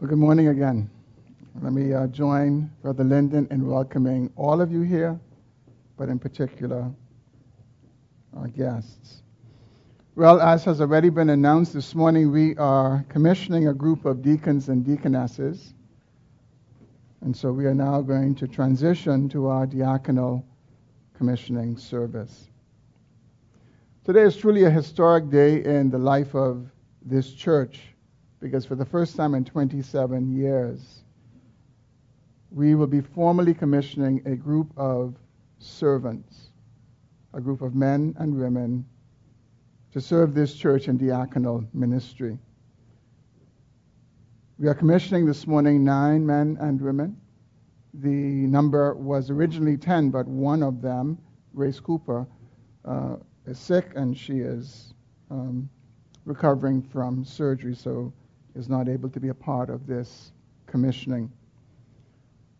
Well, good morning again. Let me uh, join Brother Linden in welcoming all of you here, but in particular, our guests. Well, as has already been announced this morning, we are commissioning a group of deacons and deaconesses. And so we are now going to transition to our diaconal commissioning service. Today is truly a historic day in the life of this church because for the first time in 27 years, we will be formally commissioning a group of servants, a group of men and women, to serve this church in diaconal ministry. We are commissioning this morning nine men and women. The number was originally 10, but one of them, Grace Cooper, uh, is sick and she is um, recovering from surgery, so is not able to be a part of this commissioning.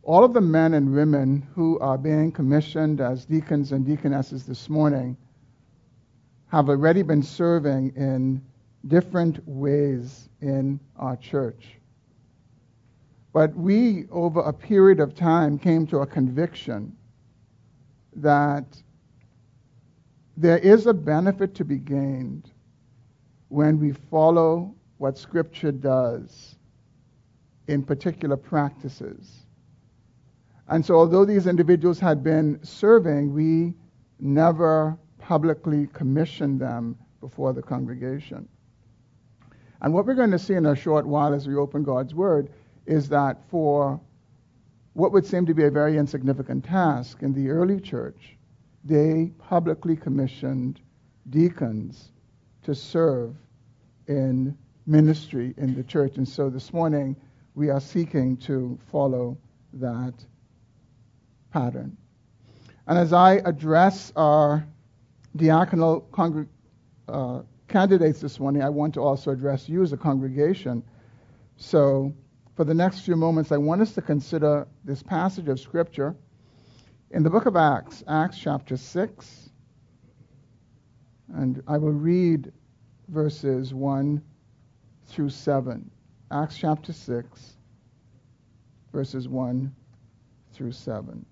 All of the men and women who are being commissioned as deacons and deaconesses this morning have already been serving in different ways in our church. But we, over a period of time, came to a conviction that there is a benefit to be gained when we follow what Scripture does in particular practices. And so, although these individuals had been serving, we never publicly commissioned them before the congregation. And what we're going to see in a short while as we open God's Word is that for what would seem to be a very insignificant task in the early church, they publicly commissioned deacons to serve in ministry in the church. And so this morning, we are seeking to follow that pattern. And as I address our diaconal uh, candidates this morning, I want to also address you as a congregation. So, for the next few moments, I want us to consider this passage of Scripture in the book of Acts, Acts chapter 6. And I will read verses 1 through 7. Acts chapter 6, verses 1 through 7.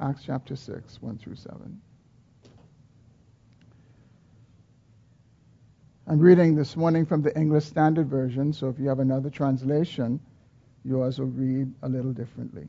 Acts chapter 6, 1 through 7. I'm reading this morning from the English Standard Version, so if you have another translation, yours will read a little differently.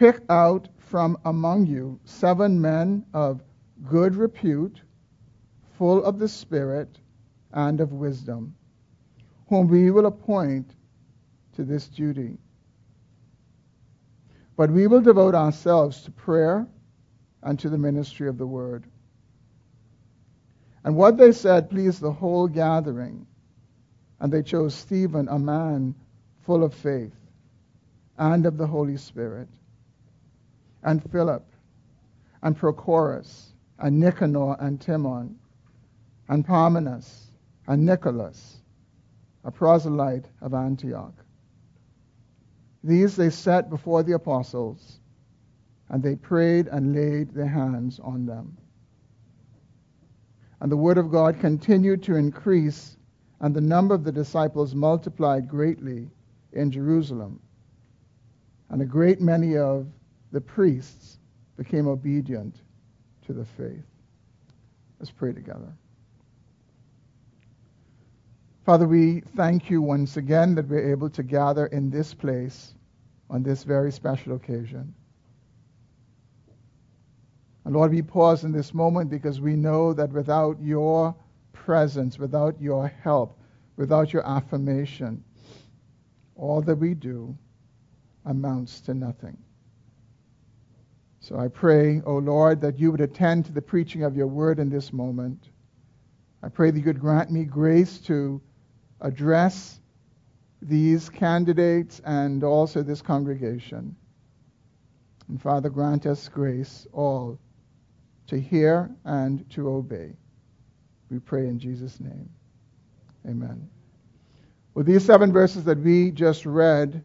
Pick out from among you seven men of good repute, full of the Spirit and of wisdom, whom we will appoint to this duty. But we will devote ourselves to prayer and to the ministry of the word. And what they said pleased the whole gathering. And they chose Stephen, a man full of faith and of the Holy Spirit and Philip, and Prochorus, and Nicanor, and Timon, and Parmenas, and Nicholas, a proselyte of Antioch. These they set before the apostles, and they prayed and laid their hands on them. And the word of God continued to increase, and the number of the disciples multiplied greatly in Jerusalem. And a great many of the priests became obedient to the faith. Let's pray together. Father, we thank you once again that we're able to gather in this place on this very special occasion. And Lord, we pause in this moment because we know that without your presence, without your help, without your affirmation, all that we do amounts to nothing. So I pray, O Lord, that you would attend to the preaching of your word in this moment. I pray that you would grant me grace to address these candidates and also this congregation. And Father, grant us grace all to hear and to obey. We pray in Jesus' name. Amen. Well, these seven verses that we just read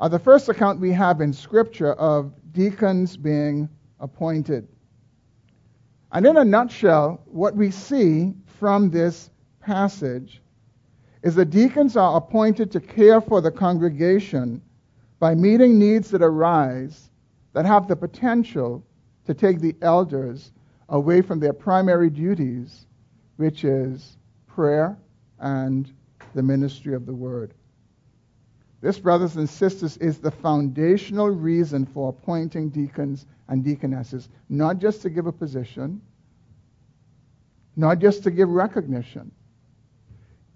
are the first account we have in Scripture of deacons being appointed. And in a nutshell, what we see from this passage is that deacons are appointed to care for the congregation by meeting needs that arise that have the potential to take the elders away from their primary duties, which is prayer and the ministry of the word. This, brothers and sisters, is the foundational reason for appointing deacons and deaconesses, not just to give a position, not just to give recognition.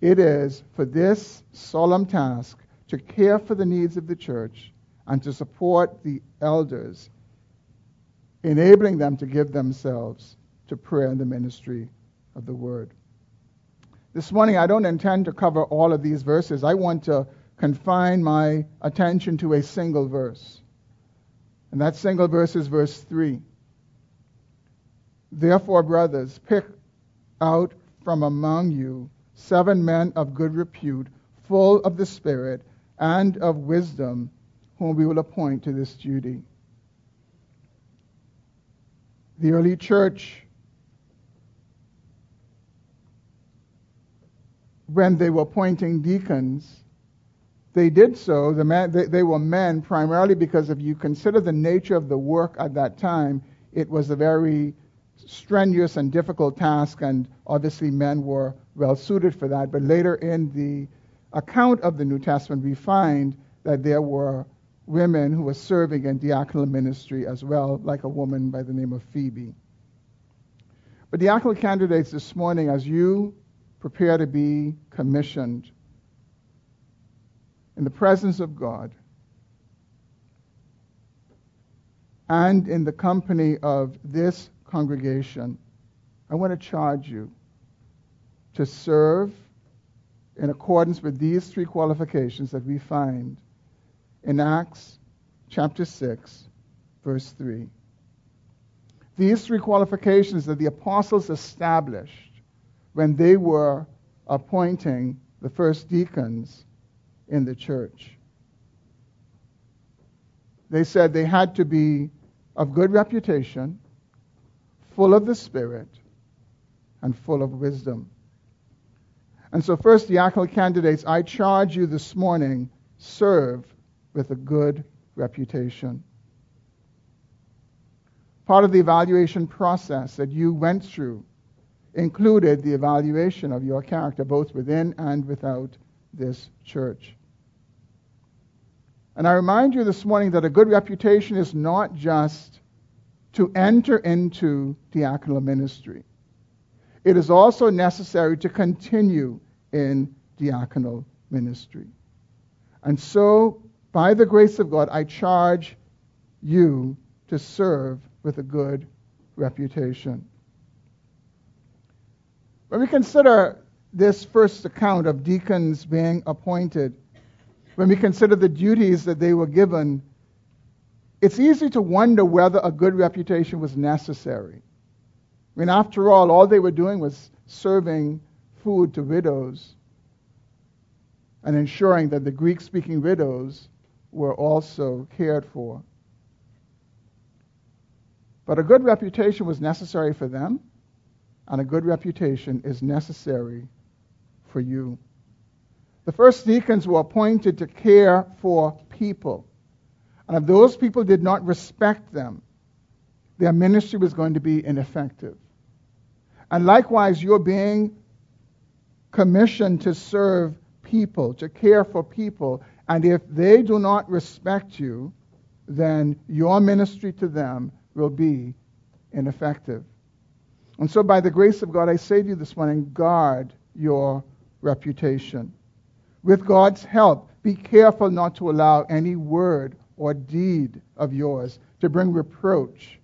It is for this solemn task to care for the needs of the church and to support the elders, enabling them to give themselves to prayer and the ministry of the word. This morning, I don't intend to cover all of these verses. I want to confine my attention to a single verse. And that single verse is verse 3. Therefore, brothers, pick out from among you seven men of good repute, full of the Spirit and of wisdom, whom we will appoint to this duty. The early church, when they were appointing deacons, they did so. The man, they, they were men primarily because if you consider the nature of the work at that time, it was a very strenuous and difficult task, and obviously men were well suited for that. But later in the account of the New Testament, we find that there were women who were serving in diaconal ministry as well, like a woman by the name of Phoebe. But diaconal candidates this morning, as you prepare to be commissioned, in the presence of God and in the company of this congregation, I want to charge you to serve in accordance with these three qualifications that we find in Acts chapter 6, verse 3. These three qualifications that the apostles established when they were appointing the first deacons in the church. They said they had to be of good reputation, full of the Spirit, and full of wisdom. And so, first, diaconal candidates, I charge you this morning serve with a good reputation. Part of the evaluation process that you went through included the evaluation of your character, both within and without this church. And I remind you this morning that a good reputation is not just to enter into diaconal ministry. It is also necessary to continue in diaconal ministry. And so, by the grace of God, I charge you to serve with a good reputation. When we consider this first account of deacons being appointed, when we consider the duties that they were given, it's easy to wonder whether a good reputation was necessary. I mean, after all, all they were doing was serving food to widows and ensuring that the Greek speaking widows were also cared for. But a good reputation was necessary for them, and a good reputation is necessary for you. The first deacons were appointed to care for people. And if those people did not respect them, their ministry was going to be ineffective. And likewise, you're being commissioned to serve people, to care for people. And if they do not respect you, then your ministry to them will be ineffective. And so, by the grace of God, I say to you this morning guard your reputation with God's help, be careful not to allow any word or deed of yours to bring reproach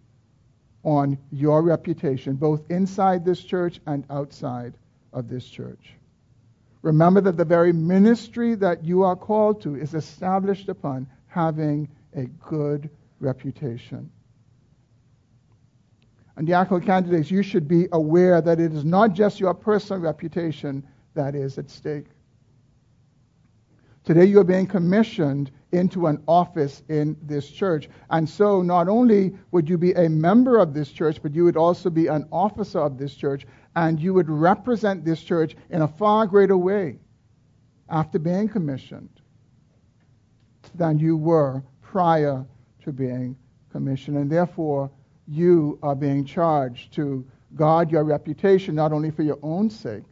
on your reputation, both inside this church and outside of this church. Remember that the very ministry that you are called to is established upon having a good reputation. And diaconal candidates, you should be aware that it is not just your personal reputation that is at stake. Today you are being commissioned into an office in this church. And so not only would you be a member of this church, but you would also be an officer of this church, and you would represent this church in a far greater way after being commissioned than you were prior to being commissioned. And therefore, you are being charged to guard your reputation not only for your own sake,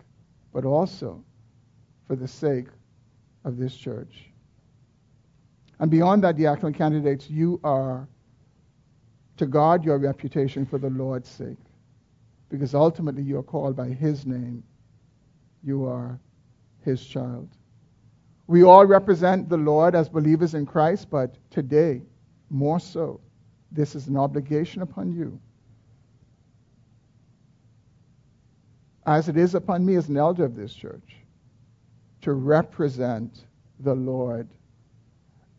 but also for the sake of this church. And beyond that, diaconal candidates, you are to guard your reputation for the Lord's sake, because ultimately you are called by His name. You are His child. We all represent the Lord as believers in Christ, but today, more so, this is an obligation upon you. As it is upon me as an elder of this church, to represent the Lord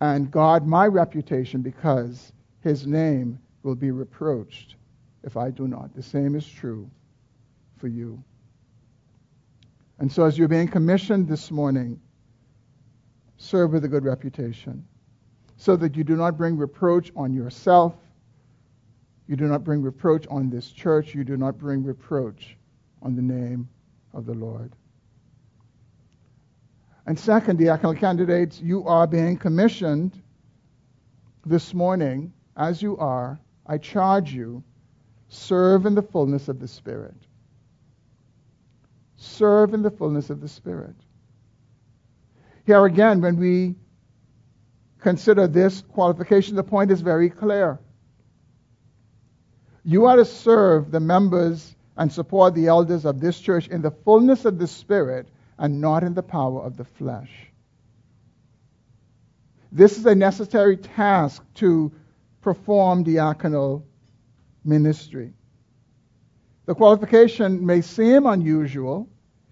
and guard my reputation because his name will be reproached if I do not. The same is true for you. And so, as you're being commissioned this morning, serve with a good reputation so that you do not bring reproach on yourself, you do not bring reproach on this church, you do not bring reproach on the name of the Lord. And second, diaconal candidates, you are being commissioned this morning, as you are, I charge you, serve in the fullness of the Spirit. Serve in the fullness of the Spirit. Here again, when we consider this qualification, the point is very clear. You are to serve the members and support the elders of this church in the fullness of the Spirit and not in the power of the flesh. This is a necessary task to perform diaconal ministry. The qualification may seem unusual,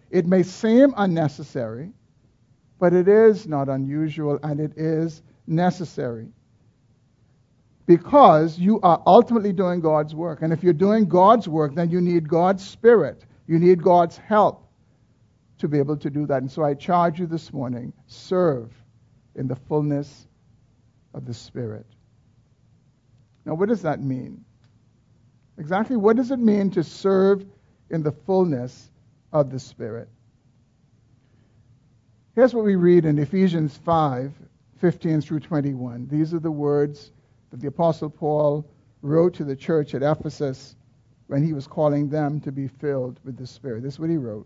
it may seem unnecessary, but it is not unusual and it is necessary. Because you are ultimately doing God's work. And if you're doing God's work, then you need God's Spirit. You need God's help to be able to do that. And so I charge you this morning serve in the fullness of the Spirit. Now, what does that mean? Exactly what does it mean to serve in the fullness of the Spirit? Here's what we read in Ephesians 5 15 through 21. These are the words that the Apostle Paul wrote to the church at Ephesus when he was calling them to be filled with the Spirit. This is what he wrote.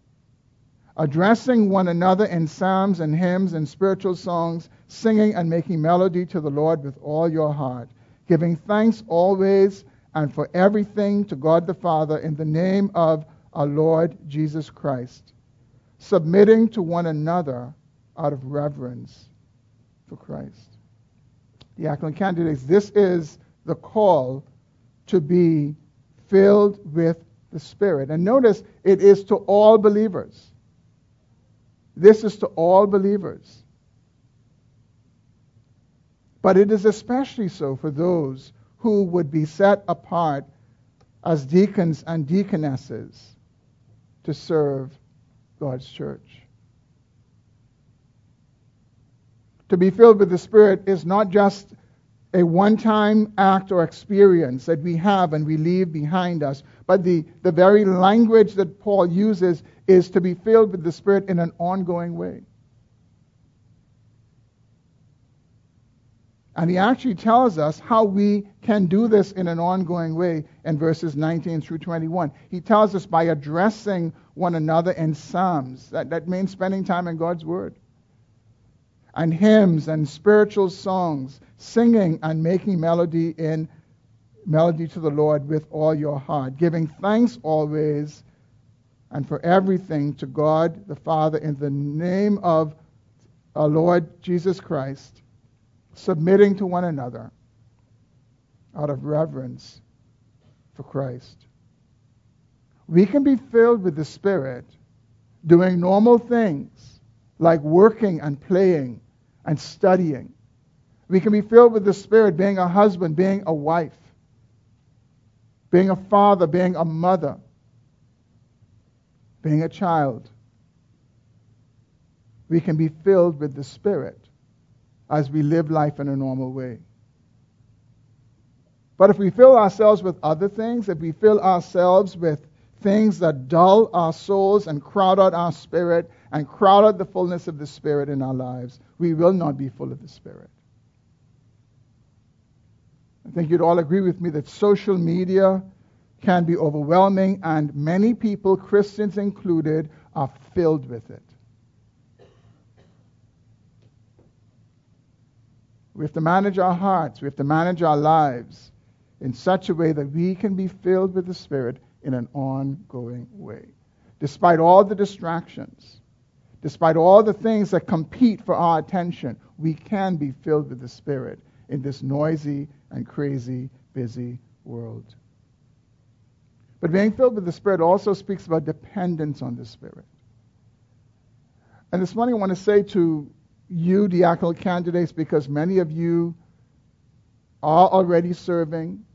addressing one another in psalms and hymns and spiritual songs, singing and making melody to the Lord with all your heart, giving thanks always and for everything to God the Father in the name of our Lord Jesus Christ, submitting to one another out of reverence for Christ. The Diaconal candidates, this is the call to be filled with the Spirit. And notice it is to all believers. This is to all believers. But it is especially so for those who would be set apart as deacons and deaconesses to serve God's church. To be filled with the Spirit is not just a one time act or experience that we have and we leave behind us, but the, the very language that Paul uses is to be filled with the Spirit in an ongoing way. And he actually tells us how we can do this in an ongoing way in verses 19 through 21. He tells us by addressing one another in psalms. That, that means spending time in God's Word. And hymns and spiritual songs, singing and making melody in melody to the Lord with all your heart, giving thanks always and for everything to God the Father in the name of our Lord Jesus Christ submitting to one another out of reverence for Christ. We can be filled with the Spirit doing normal things like working and playing and studying. We can be filled with the Spirit being a husband, being a wife, being a father, being a mother, being a child. We can be filled with the Spirit as we live life in a normal way. But if we fill ourselves with other things, if we fill ourselves with things that dull our souls and crowd out our spirit and crowd out the fullness of the Spirit in our lives, we will not be full of the Spirit. I think you'd all agree with me that social media can be overwhelming, and many people, Christians included, are filled with it. We have to manage our hearts. We have to manage our lives in such a way that we can be filled with the Spirit in an ongoing way. Despite all the distractions, despite all the things that compete for our attention, we can be filled with the Spirit in this noisy and crazy, busy world. But being filled with the Spirit also speaks about dependence on the Spirit. And this morning I want to say to you diaconal candidates because many of you are already serving.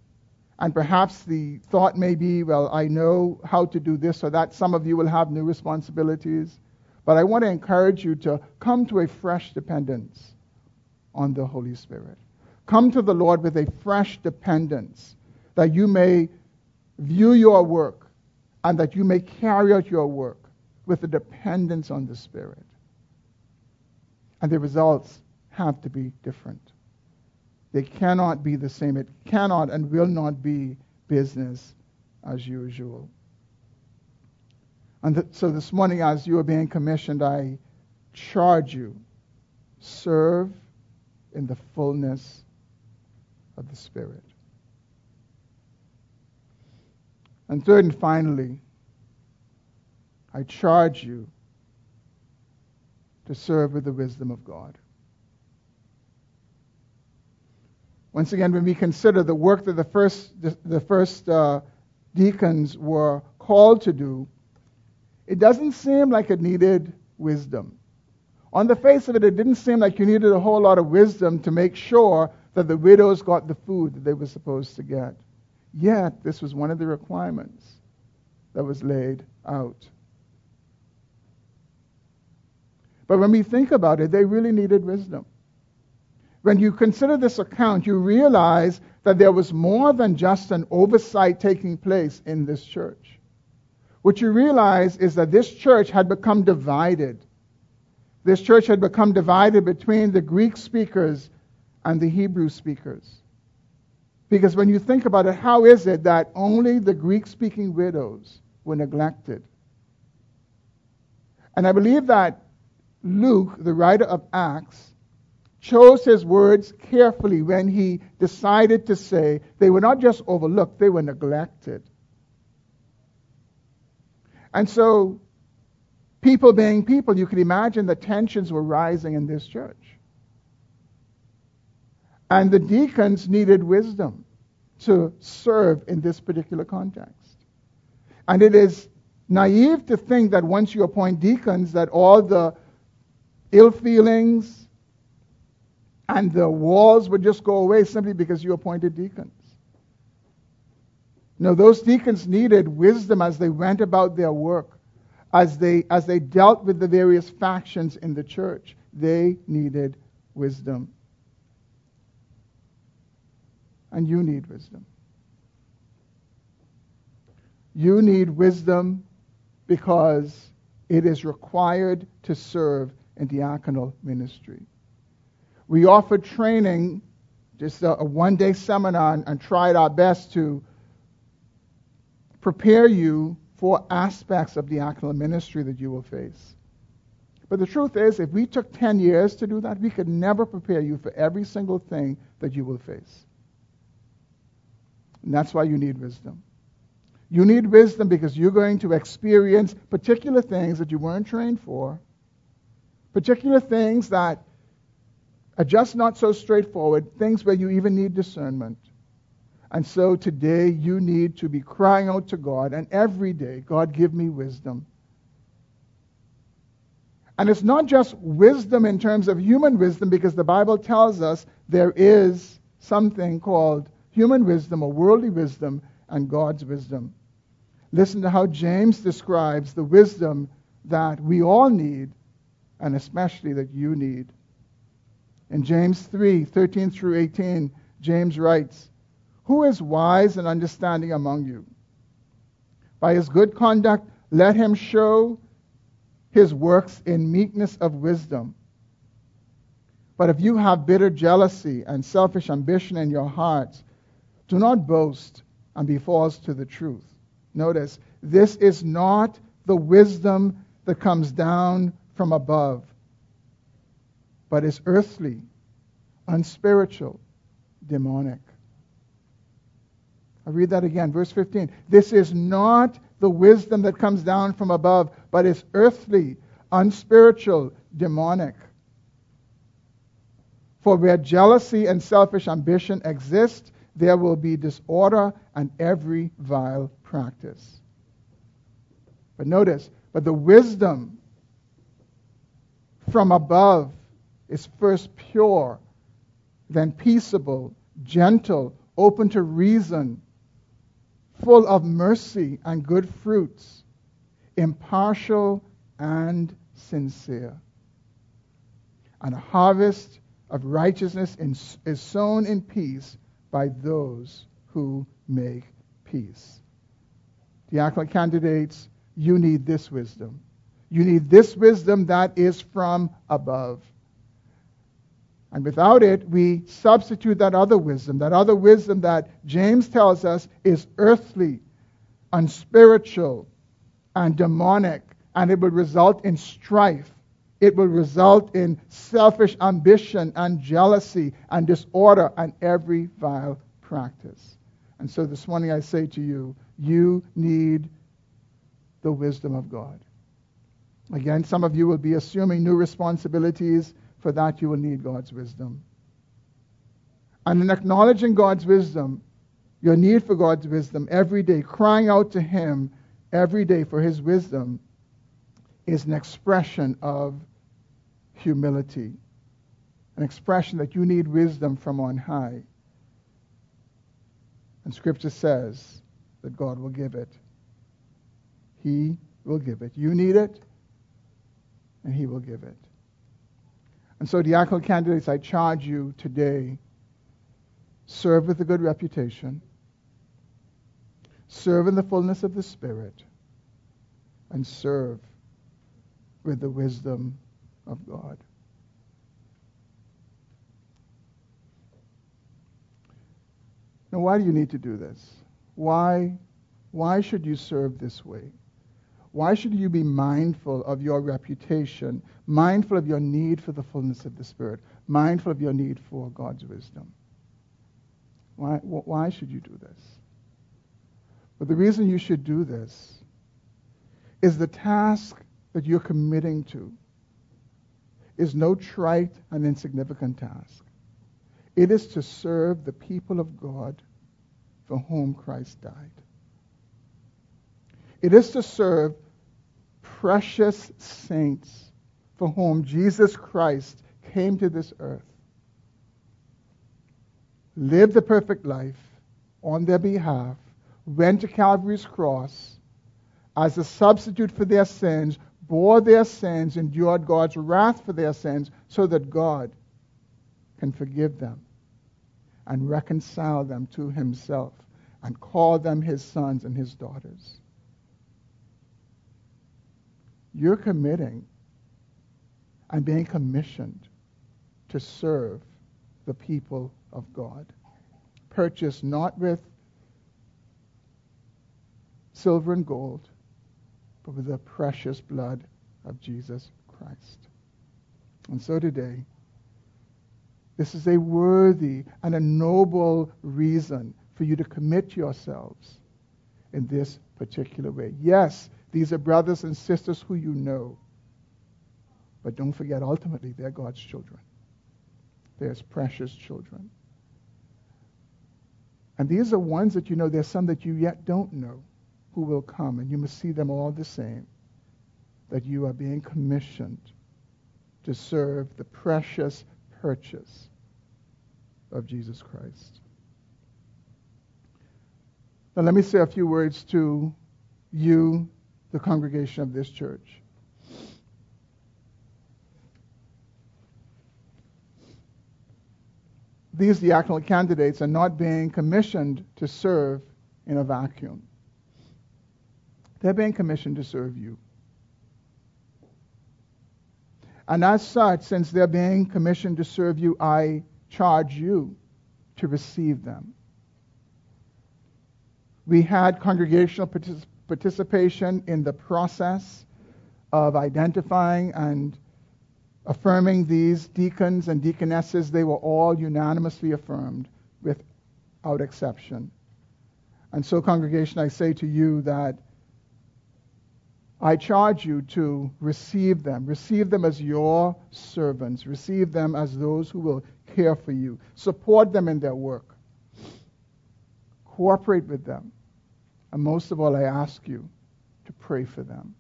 And perhaps the thought may be, well, I know how to do this or that. Some of you will have new responsibilities. But I want to encourage you to come to a fresh dependence on the Holy Spirit. Come to the Lord with a fresh dependence that you may view your work and that you may carry out your work with a dependence on the Spirit and the results have to be different. They cannot be the same. It cannot and will not be business as usual. And th- so this morning, as you are being commissioned, I charge you serve in the fullness of the Spirit. And third and finally, I charge you to serve with the wisdom of God. Once again, when we consider the work that the first, the first uh, deacons were called to do, it doesn't seem like it needed wisdom. On the face of it, it didn't seem like you needed a whole lot of wisdom to make sure that the widows got the food that they were supposed to get. Yet, this was one of the requirements that was laid out. But when we think about it, they really needed wisdom. When you consider this account, you realize that there was more than just an oversight taking place in this church. What you realize is that this church had become divided. This church had become divided between the Greek speakers and the Hebrew speakers. Because when you think about it, how is it that only the Greek speaking widows were neglected? And I believe that Luke, the writer of Acts, chose his words carefully when he decided to say they were not just overlooked, they were neglected. And so, people being people, you can imagine the tensions were rising in this church. And the deacons needed wisdom to serve in this particular context. And it is naive to think that once you appoint deacons, that all the ill feelings, and the walls would just go away simply because you appointed deacons. No, those deacons needed wisdom as they went about their work, as they, as they dealt with the various factions in the church. They needed wisdom. And you need wisdom. You need wisdom because it is required to serve in diaconal ministry. We offered training just a, a one day seminar and, and tried our best to prepare you for aspects of the diaconal ministry that you will face. But the truth is, if we took 10 years to do that, we could never prepare you for every single thing that you will face. And that's why you need wisdom. You need wisdom because you're going to experience particular things that you weren't trained for, particular things that just not so straightforward, things where you even need discernment. And so today you need to be crying out to God, and every day, God, give me wisdom. And it's not just wisdom in terms of human wisdom, because the Bible tells us there is something called human wisdom or worldly wisdom and God's wisdom. Listen to how James describes the wisdom that we all need, and especially that you need. In James 3 13 through 18, James writes, Who is wise and understanding among you? By his good conduct, let him show his works in meekness of wisdom. But if you have bitter jealousy and selfish ambition in your hearts, do not boast and be false to the truth. Notice, this is not the wisdom that comes down from above, but is earthly, unspiritual, demonic. I read that again, verse 15. This is not the wisdom that comes down from above, but is earthly, unspiritual, demonic. For where jealousy and selfish ambition exist, there will be disorder and every vile practice. But notice, but the wisdom from above is first pure, then peaceable, gentle, open to reason, full of mercy and good fruits, impartial and sincere. And a harvest of righteousness is sown in peace by those who make peace. Diaconal candidates, you need this wisdom. You need this wisdom that is from above. And without it, we substitute that other wisdom, that other wisdom that James tells us is earthly, unspiritual, and demonic, and it would result in strife. It will result in selfish ambition and jealousy and disorder and every vile practice. And so this morning I say to you, you need the wisdom of God. Again, some of you will be assuming new responsibilities. For that, you will need God's wisdom. And in acknowledging God's wisdom, your need for God's wisdom every day, crying out to Him every day for His wisdom, is an expression of humility, an expression that you need wisdom from on high. And Scripture says that God will give it. He will give it. You need it, and He will give it. And so, diaconal candidates, I charge you today serve with a good reputation, serve in the fullness of the Spirit, and serve with the wisdom of God. Now, why do you need to do this? Why, why should you serve this way? Why should you be mindful of your reputation, mindful of your need for the fullness of the Spirit, mindful of your need for God's wisdom? Why, why should you do this? But the reason you should do this is the task that you're committing to is no trite and insignificant task. It is to serve the people of God for whom Christ died. It is to serve precious saints for whom Jesus Christ came to this earth, lived the perfect life on their behalf, went to Calvary's cross as a substitute for their sins, bore their sins, endured God's wrath for their sins, so that God can forgive them and reconcile them to himself and call them his sons and his daughters. You're committing and being commissioned to serve the people of God. Purchased not with silver and gold, but with the precious blood of Jesus Christ. And so today, this is a worthy and a noble reason for you to commit yourselves in this particular way. Yes, these are brothers and sisters who you know. But don't forget, ultimately, they're God's children. They're His precious children. And these are ones that you know, there's some that you yet don't know who will come, and you must see them all the same. That you are being commissioned to serve the precious purchase of Jesus Christ. Now, let me say a few words to you, the congregation of this church. These diaconal candidates are not being commissioned to serve in a vacuum. They're being commissioned to serve you. And as such, since they're being commissioned to serve you, I charge you to receive them. We had congregational particip- participation in the process of identifying and affirming these deacons and deaconesses. They were all unanimously affirmed without exception. And so, congregation, I say to you that I charge you to receive them. Receive them as your servants. Receive them as those who will care for you. Support them in their work. Cooperate with them. And most of all, I ask you to pray for them.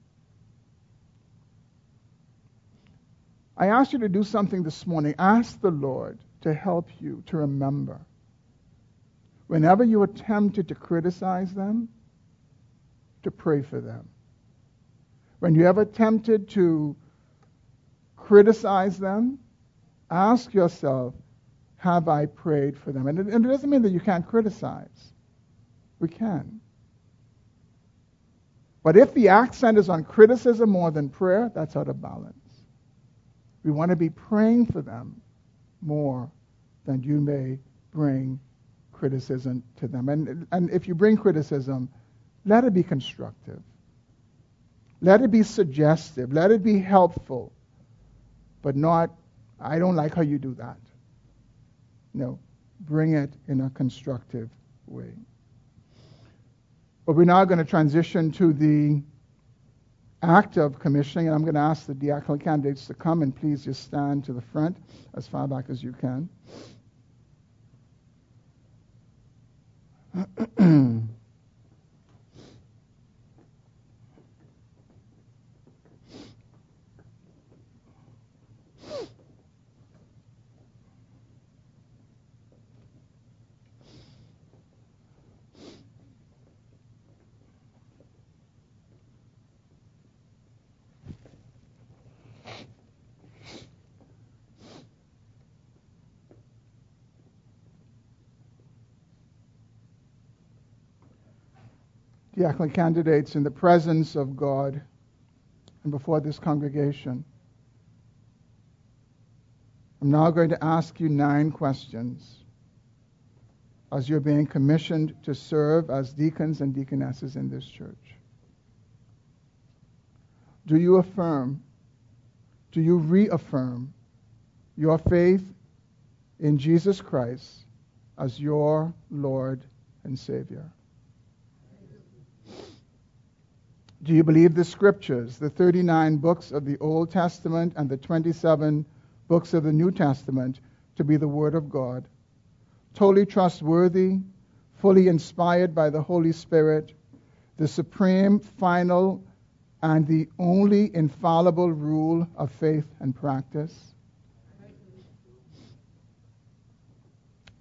I ask you to do something this morning. Ask the Lord to help you to remember. Whenever you are tempted to criticize them, to pray for them. When you're ever tempted to criticize them, ask yourself, have I prayed for them? And it, and it doesn't mean that you can't criticize. We can. But if the accent is on criticism more than prayer, that's out of balance. We want to be praying for them more than you may bring criticism to them. And, and if you bring criticism, let it be constructive. Let it be suggestive. Let it be helpful. But not, I don't like how you do that. No, bring it in a constructive way. But we're now going to transition to the act of commissioning, and I'm going to ask the diaconal candidates to come and please just stand to the front as far back as you can. diaconal candidates in the presence of God and before this congregation. I'm now going to ask you nine questions as you're being commissioned to serve as deacons and deaconesses in this church. Do you affirm, do you reaffirm your faith in Jesus Christ as your Lord and Savior? Do you believe the scriptures, the 39 books of the Old Testament and the 27 books of the New Testament, to be the Word of God? Totally trustworthy, fully inspired by the Holy Spirit, the supreme, final, and the only infallible rule of faith and practice?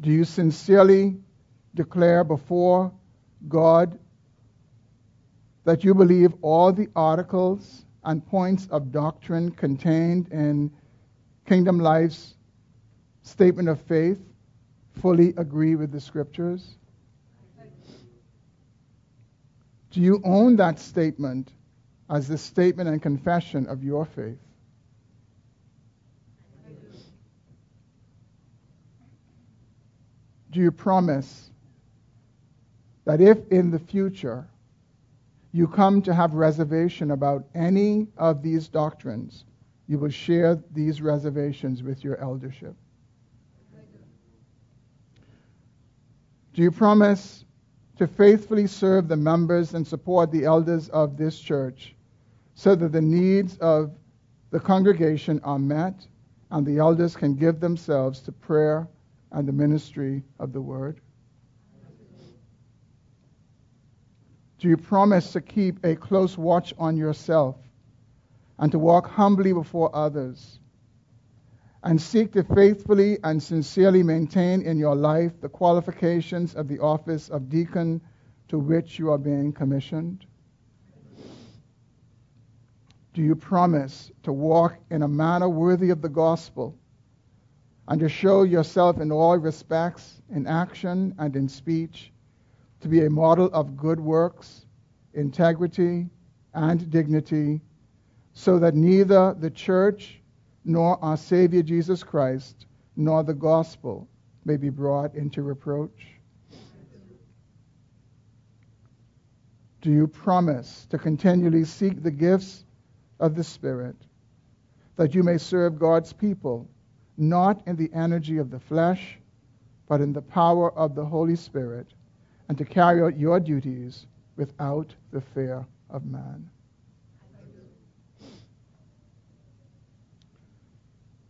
Do you sincerely declare before God that you believe all the articles and points of doctrine contained in Kingdom Life's statement of faith fully agree with the scriptures? Do you own that statement as the statement and confession of your faith? do you promise that if in the future you come to have reservation about any of these doctrines, you will share these reservations with your eldership? Do you promise to faithfully serve the members and support the elders of this church so that the needs of the congregation are met and the elders can give themselves to prayer and the ministry of the word? Do you promise to keep a close watch on yourself and to walk humbly before others and seek to faithfully and sincerely maintain in your life the qualifications of the office of deacon to which you are being commissioned? Do you promise to walk in a manner worthy of the gospel and to show yourself in all respects, in action and in speech, to be a model of good works, integrity, and dignity, so that neither the church nor our Savior Jesus Christ nor the gospel may be brought into reproach? Do you promise to continually seek the gifts of the Spirit, that you may serve God's people, not in the energy of the flesh, but in the power of the Holy Spirit, and to carry out your duties without the fear of man?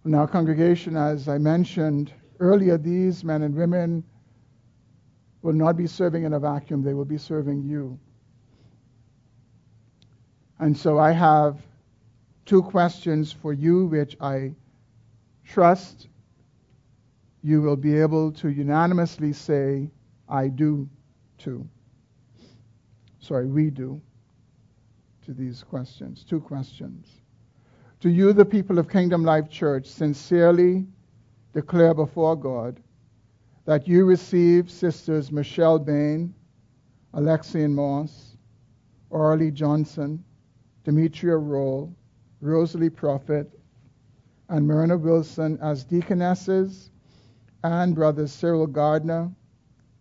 Now, congregation, as I mentioned earlier, these men and women will not be serving in a vacuum, they will be serving you. And so I have two questions for you, which I trust you will be able to unanimously say, I do to. Sorry, we do to these questions. Two questions. Do you, the people of Kingdom Life Church, sincerely declare before God that you receive Sisters Michelle Bain, Alexian Moss, Orly Johnson, Demetria Roll, Rosalie Prophet, and Myrna Wilson as deaconesses, and brothers Cyril Gardner,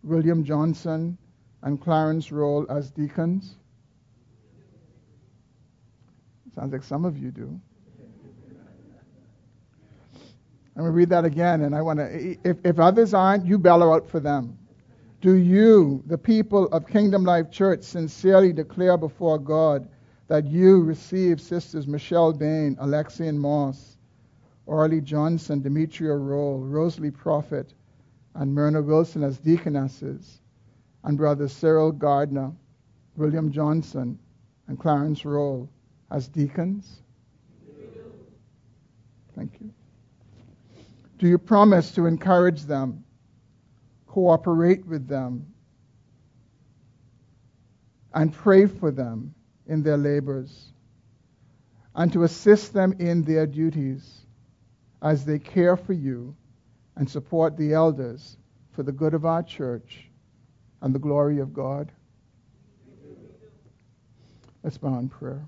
William Johnson, and Clarence Roll as deacons? Sounds like some of you do. I'm going to read that again, and I want to, if, if others aren't, you bellow out for them. Do you, the people of Kingdom Life Church, sincerely declare before God that you receive Sisters Michelle Bain, Alexian Moss, Orly Johnson, Demetria Roll, Rosalie Prophet, and Myrna Wilson as deaconesses, and brothers Cyril Gardner, William Johnson, and Clarence Roll as deacons? Thank you. Do you promise to encourage them, cooperate with them, and pray for them in their labors, and to assist them in their duties as they care for you and support the elders for the good of our church and the glory of God? Let's bow in prayer.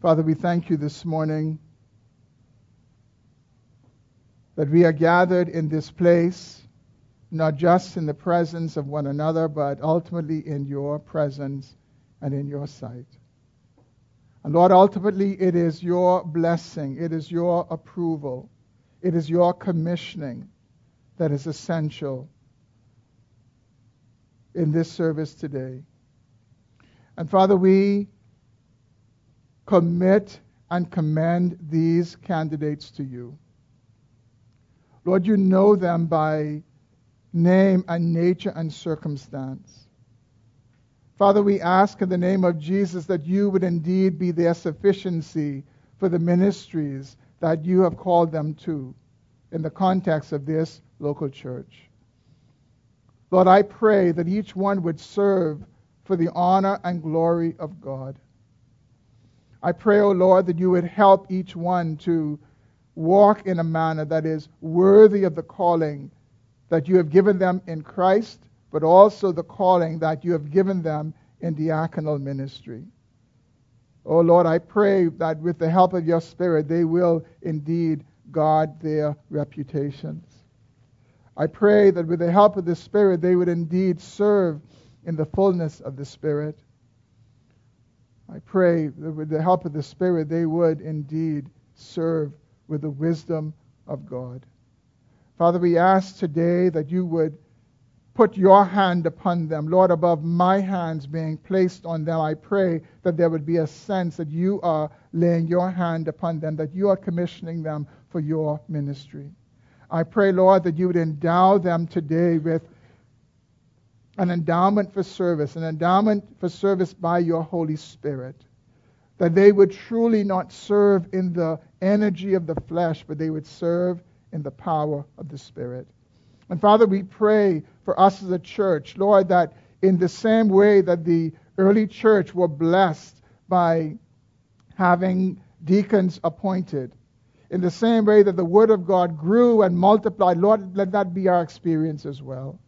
Father, we thank you this morning that we are gathered in this place, not just in the presence of one another, but ultimately in your presence and in your sight. And Lord, ultimately it is your blessing, it is your approval, it is your commissioning that is essential in this service today. And Father, we commit and commend these candidates to you. Lord, you know them by name and nature and circumstance. Father, we ask in the name of Jesus that you would indeed be their sufficiency for the ministries that you have called them to in the context of this local church. Lord, I pray that each one would serve for the honor and glory of God. I pray, O oh Lord, that you would help each one to walk in a manner that is worthy of the calling that you have given them in Christ, but also the calling that you have given them in diaconal ministry. Oh Lord, I pray that with the help of your Spirit, they will indeed guard their reputations. I pray that with the help of the Spirit, they would indeed serve in the fullness of the Spirit. I pray that with the help of the Spirit, they would indeed serve with the wisdom of God. Father, we ask today that you would put your hand upon them. Lord, above my hands being placed on them, I pray that there would be a sense that you are laying your hand upon them, that you are commissioning them for your ministry. I pray, Lord, that you would endow them today with an endowment for service, an endowment for service by your Holy Spirit. That they would truly not serve in the energy of the flesh, but they would serve in the power of the Spirit. And Father, we pray for us as a church, Lord, that in the same way that the early church were blessed by having deacons appointed, in the same way that the Word of God grew and multiplied, Lord, let that be our experience as well.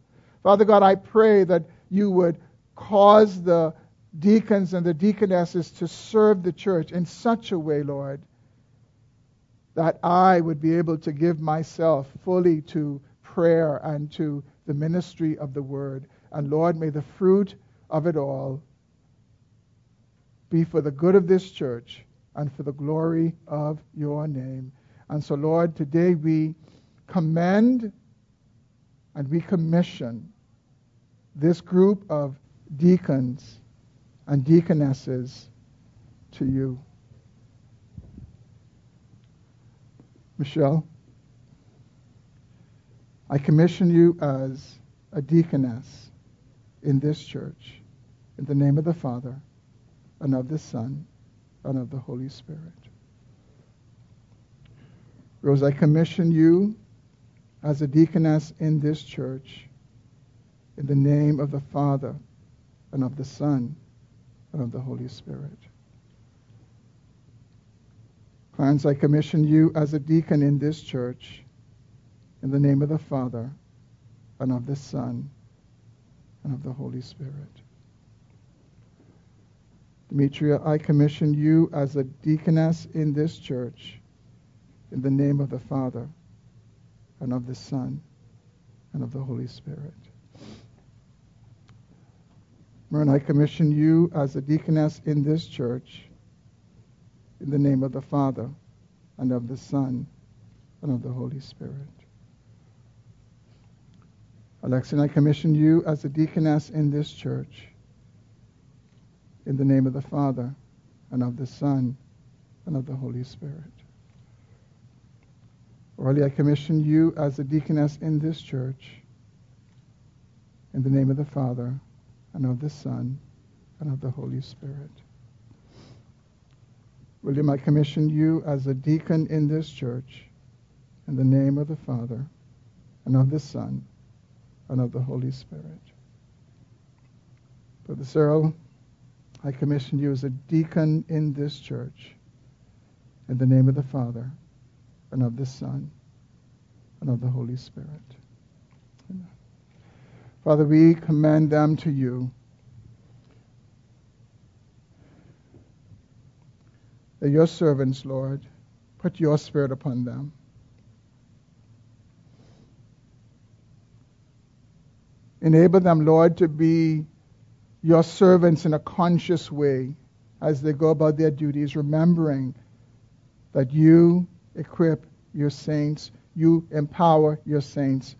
Father God, I pray that you would cause the deacons and the deaconesses to serve the church in such a way, Lord, that I would be able to give myself fully to prayer and to the ministry of the word. And Lord, may the fruit of it all be for the good of this church and for the glory of your name. And so, Lord, today we commend and we commission this group of deacons and deaconesses to you. Michelle, I commission you as a deaconess in this church in the name of the Father and of the Son and of the Holy Spirit. Rose, I commission you as a deaconess in this church in the name of the Father and of the Son and of the Holy Spirit. Clarence, I commission you as a deacon in this church in the name of the Father and of the Son and of the Holy Spirit. Demetria, I commission you as a deaconess in this church in the name of the Father and of the Son and of the Holy Spirit. Mern, I commission you as a deaconess in this church in the name of the Father and of the Son and of the Holy Spirit. Alexa, I commission you as a deaconess in this church in the name of the Father and of the Son and of the Holy Spirit. Orly, I commission you as a deaconess in this church in the name of the Father and of the Son, and of the Holy Spirit. William, I commission you as a deacon in this church in the name of the Father, and of the Son, and of the Holy Spirit. Brother Cyril, I commission you as a deacon in this church in the name of the Father, and of the Son, and of the Holy Spirit. Amen. Father, we commend them to you. They're your servants, Lord. Put your spirit upon them. Enable them, Lord, to be your servants in a conscious way as they go about their duties, remembering that you equip your saints, you empower your saints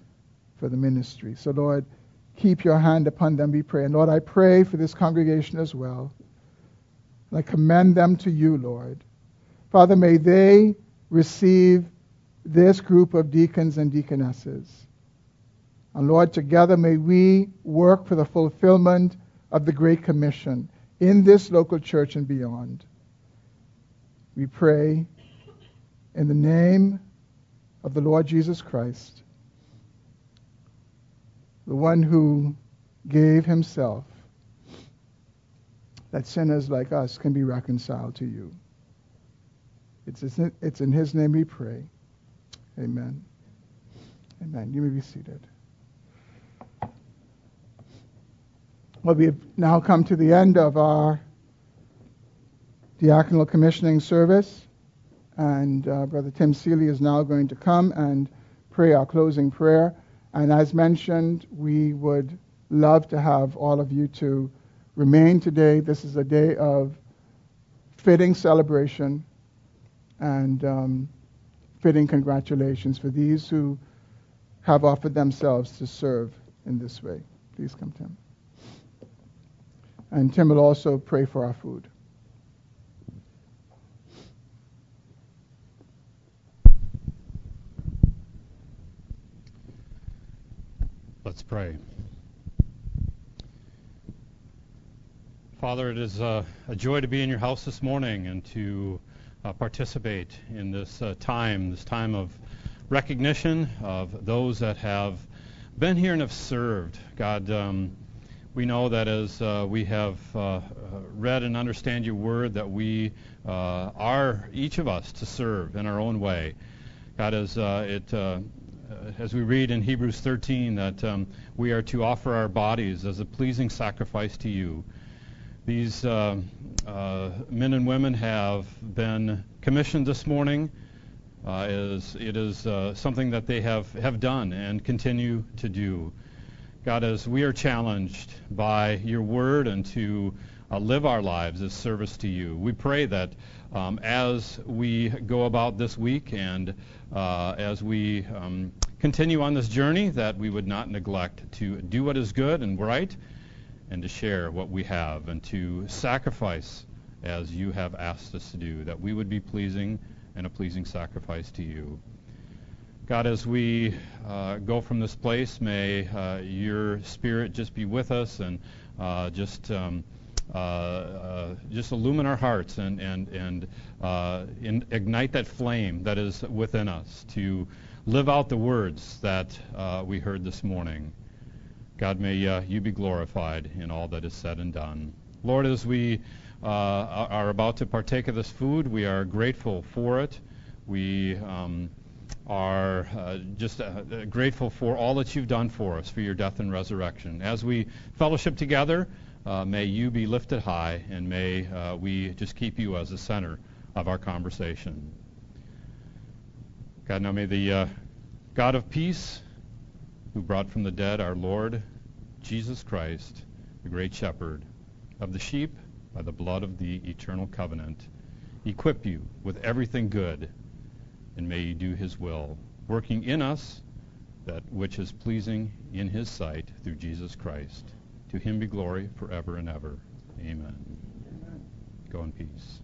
for the ministry. So, Lord, keep your hand upon them, we pray. And Lord, I pray for this congregation as well. And I commend them to you, Lord. Father, may they receive this group of deacons and deaconesses. And Lord, together may we work for the fulfillment of the Great Commission in this local church and beyond. We pray in the name of the Lord Jesus Christ the one who gave himself that sinners like us can be reconciled to you. It's, in his name we pray. Amen. Amen. You may be seated. Well, we have now come to the end of our diaconal commissioning service. And uh, Brother Tim Seeley is now going to come and pray our closing prayer. And as mentioned, we would love to have all of you to remain today. This is a day of fitting celebration and um, fitting congratulations for these who have offered themselves to serve in this way. Please come, Tim. And Tim will also pray for our food. Let's pray. Father, it is uh, a joy to be in your house this morning and to uh, participate in this uh, time, this time of recognition of those that have been here and have served. God, um, we know that as uh, we have uh, read and understand your word, that we uh, are, each of us, to serve in our own way. God, as it as we read in Hebrews 13 that um, we are to offer our bodies as a pleasing sacrifice to you. These uh, uh, men and women have been commissioned this morning. Uh, is, it is uh, something that they have, have done and continue to do. God, as we are challenged by your word and to uh, live our lives as service to you, we pray that um, as we go about this week and uh, as we um, continue on this journey, that we would not neglect to do what is good and right and to share what we have and to sacrifice as you have asked us to do, that we would be pleasing and a pleasing sacrifice to you. God, as we uh, go from this place, may uh, your Spirit just be with us and uh, just um, uh, uh, just illumine our hearts and and and uh, in, ignite that flame that is within us to live out the words that we heard this morning. God, may you be glorified in all that is said and done. Lord, as we are about to partake of this food, we are grateful for it. We um, are uh, just uh, grateful for all that you've done for us, for your death and resurrection. As we fellowship together, uh, may you be lifted high, and may uh, we just keep you as the center of our conversation. God, now may the God of peace who brought from the dead our Lord Jesus Christ, the great shepherd of the sheep by the blood of the eternal covenant, equip you with everything good, and may you do his will, working in us that which is pleasing in his sight through Jesus Christ. To him be glory forever and ever. Amen. Amen. Go in peace.